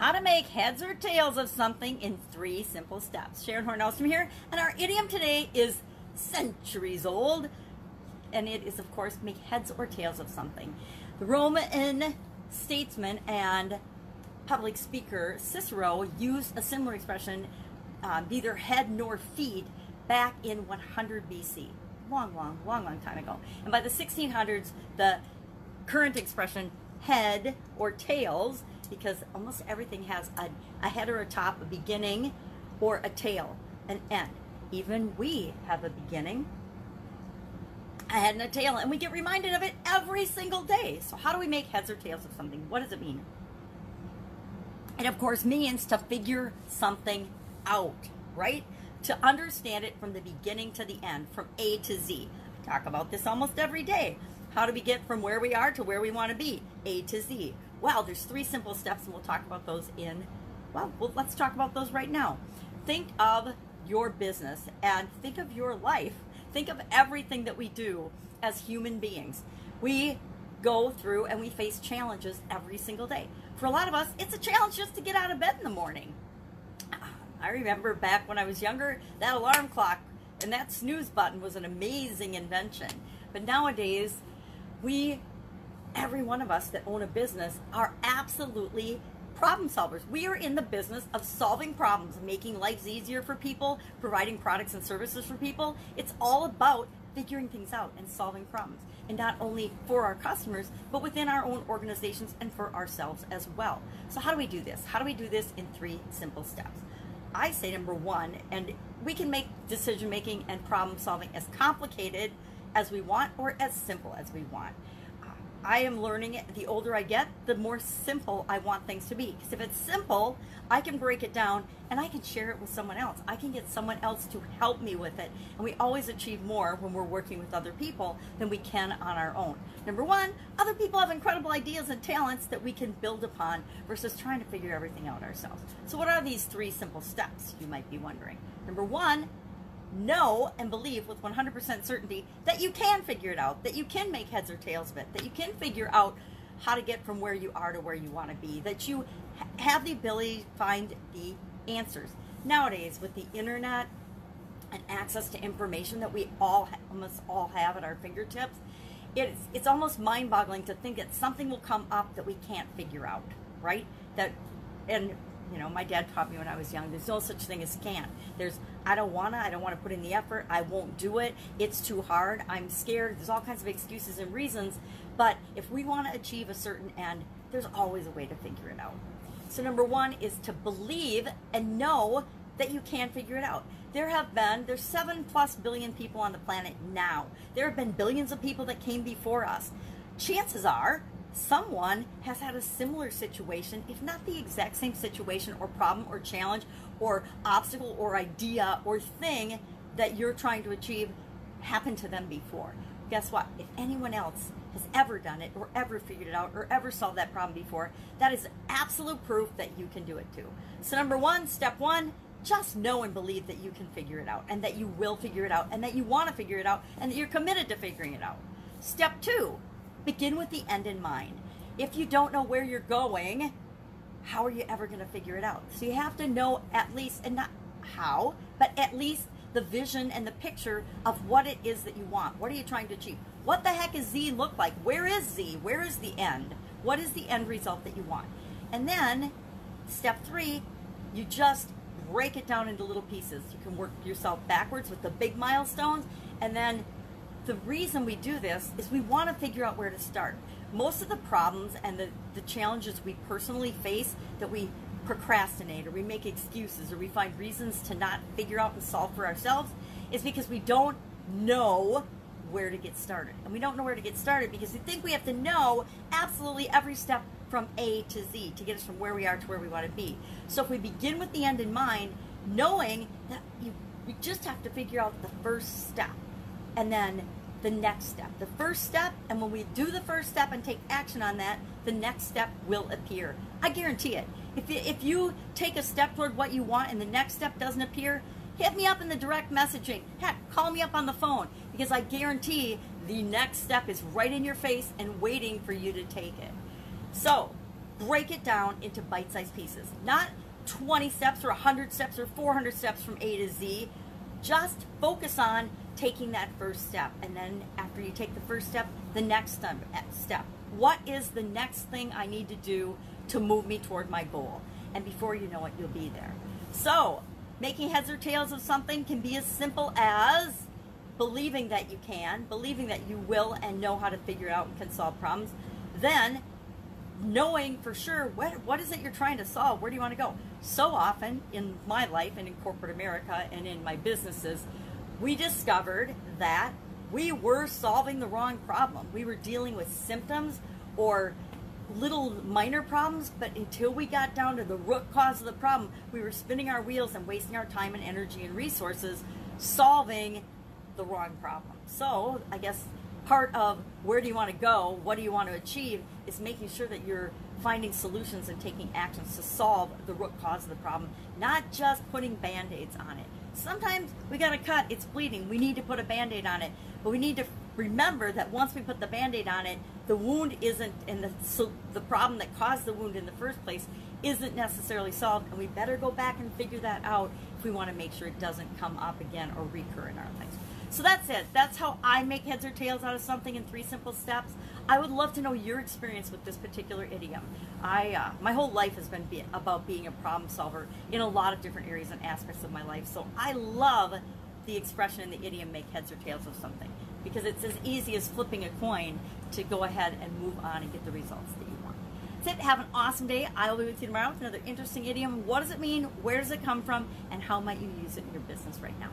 How to make heads or tails of something in three simple steps. Sharon Hornelstrom here, and our idiom today is centuries old, and it is, of course, make heads or tails of something. The Roman statesman and public speaker Cicero used a similar expression, uh, neither head nor feet, back in 100 BC. Long, long, long, long time ago. And by the 1600s, the current expression head or tails because almost everything has a, a head or a top, a beginning or a tail, an end. Even we have a beginning, a head and a tail, and we get reminded of it every single day. So, how do we make heads or tails of something? What does it mean? It, of course, means to figure something out, right? To understand it from the beginning to the end, from A to Z. Talk about this almost every day. How do we get from where we are to where we want to be? A to Z. Well, there's three simple steps, and we'll talk about those in, well, well, let's talk about those right now. Think of your business and think of your life. Think of everything that we do as human beings. We go through and we face challenges every single day. For a lot of us, it's a challenge just to get out of bed in the morning. I remember back when I was younger, that alarm clock and that snooze button was an amazing invention. But nowadays, we every one of us that own a business are absolutely problem solvers. We are in the business of solving problems, making lives easier for people, providing products and services for people. It's all about figuring things out and solving problems. And not only for our customers, but within our own organizations and for ourselves as well. So, how do we do this? How do we do this in three simple steps? I say number one, and we can make decision making and problem solving as complicated as we want or as simple as we want. I am learning it. The older I get, the more simple I want things to be. Because if it's simple, I can break it down and I can share it with someone else. I can get someone else to help me with it. And we always achieve more when we're working with other people than we can on our own. Number one, other people have incredible ideas and talents that we can build upon versus trying to figure everything out ourselves. So, what are these three simple steps, you might be wondering? Number one, know and believe with 100% certainty that you can figure it out, that you can make heads or tails of it, that you can figure out how to get from where you are to where you want to be, that you have the ability to find the answers. Nowadays, with the internet and access to information that we all almost all have at our fingertips, it's it's almost mind-boggling to think that something will come up that we can't figure out, right? That and you know, my dad taught me when I was young, there's no such thing as can't. There's, I don't wanna, I don't wanna put in the effort, I won't do it, it's too hard, I'm scared, there's all kinds of excuses and reasons. But if we wanna achieve a certain end, there's always a way to figure it out. So, number one is to believe and know that you can figure it out. There have been, there's seven plus billion people on the planet now. There have been billions of people that came before us. Chances are someone has had a similar situation, if not the exact same situation or problem or challenge or obstacle or idea or thing that you're trying to achieve happened to them before. Guess what? If anyone else has ever done it or ever figured it out or ever solved that problem before, that is absolute proof that you can do it too. So, number one, step one, just know and believe that you can figure it out and that you will figure it out and that you want to figure it out and that you're committed to figuring it out. Step two, Begin with the end in mind. If you don't know where you're going, how are you ever going to figure it out? So you have to know at least, and not how, but at least the vision and the picture of what it is that you want. What are you trying to achieve? What the heck is Z look like? Where is Z? Where is the end? What is the end result that you want? And then, step three, you just break it down into little pieces. You can work yourself backwards with the big milestones and then the reason we do this is we want to figure out where to start. Most of the problems and the, the challenges we personally face that we procrastinate or we make excuses or we find reasons to not figure out and solve for ourselves is because we don't know where to get started. And we don't know where to get started because we think we have to know absolutely every step from A to Z to get us from where we are to where we want to be. So if we begin with the end in mind, knowing that you, we just have to figure out the first step and then the next step. The first step, and when we do the first step and take action on that, the next step will appear. I guarantee it. If you, if you take a step toward what you want and the next step doesn't appear, hit me up in the direct messaging. Heck, call me up on the phone because I guarantee the next step is right in your face and waiting for you to take it. So, break it down into bite-sized pieces. Not 20 steps or 100 steps or 400 steps from A to Z. Just focus on taking that first step. And then after you take the first step, the next step. What is the next thing I need to do to move me toward my goal? And before you know it, you'll be there. So, making heads or tails of something can be as simple as believing that you can, believing that you will and know how to figure out and can solve problems. Then knowing for sure what what is it you're trying to solve where do you want to go so often in my life and in corporate america and in my businesses we discovered that we were solving the wrong problem we were dealing with symptoms or little minor problems but until we got down to the root cause of the problem we were spinning our wheels and wasting our time and energy and resources solving the wrong problem so i guess part of where do you want to go, what do you want to achieve, is making sure that you're finding solutions and taking actions to solve the root cause of the problem, not just putting band aids on it. Sometimes we got a cut, it's bleeding, we need to put a band aid on it, but we need to remember that once we put the band aid on it, the wound isn't, and the, so the problem that caused the wound in the first place isn't necessarily solved, and we better go back and figure that out if we want to make sure it doesn't come up again or recur in our lives. So that's it. That's how I make heads or tails out of something in three simple steps. I would love to know your experience with this particular idiom. I uh, my whole life has been be about being a problem solver in a lot of different areas and aspects of my life. So I love the expression in the idiom "make heads or tails of something" because it's as easy as flipping a coin to go ahead and move on and get the results that you want. That's it. Have an awesome day. I will be with you tomorrow with another interesting idiom. What does it mean? Where does it come from? And how might you use it in your business right now?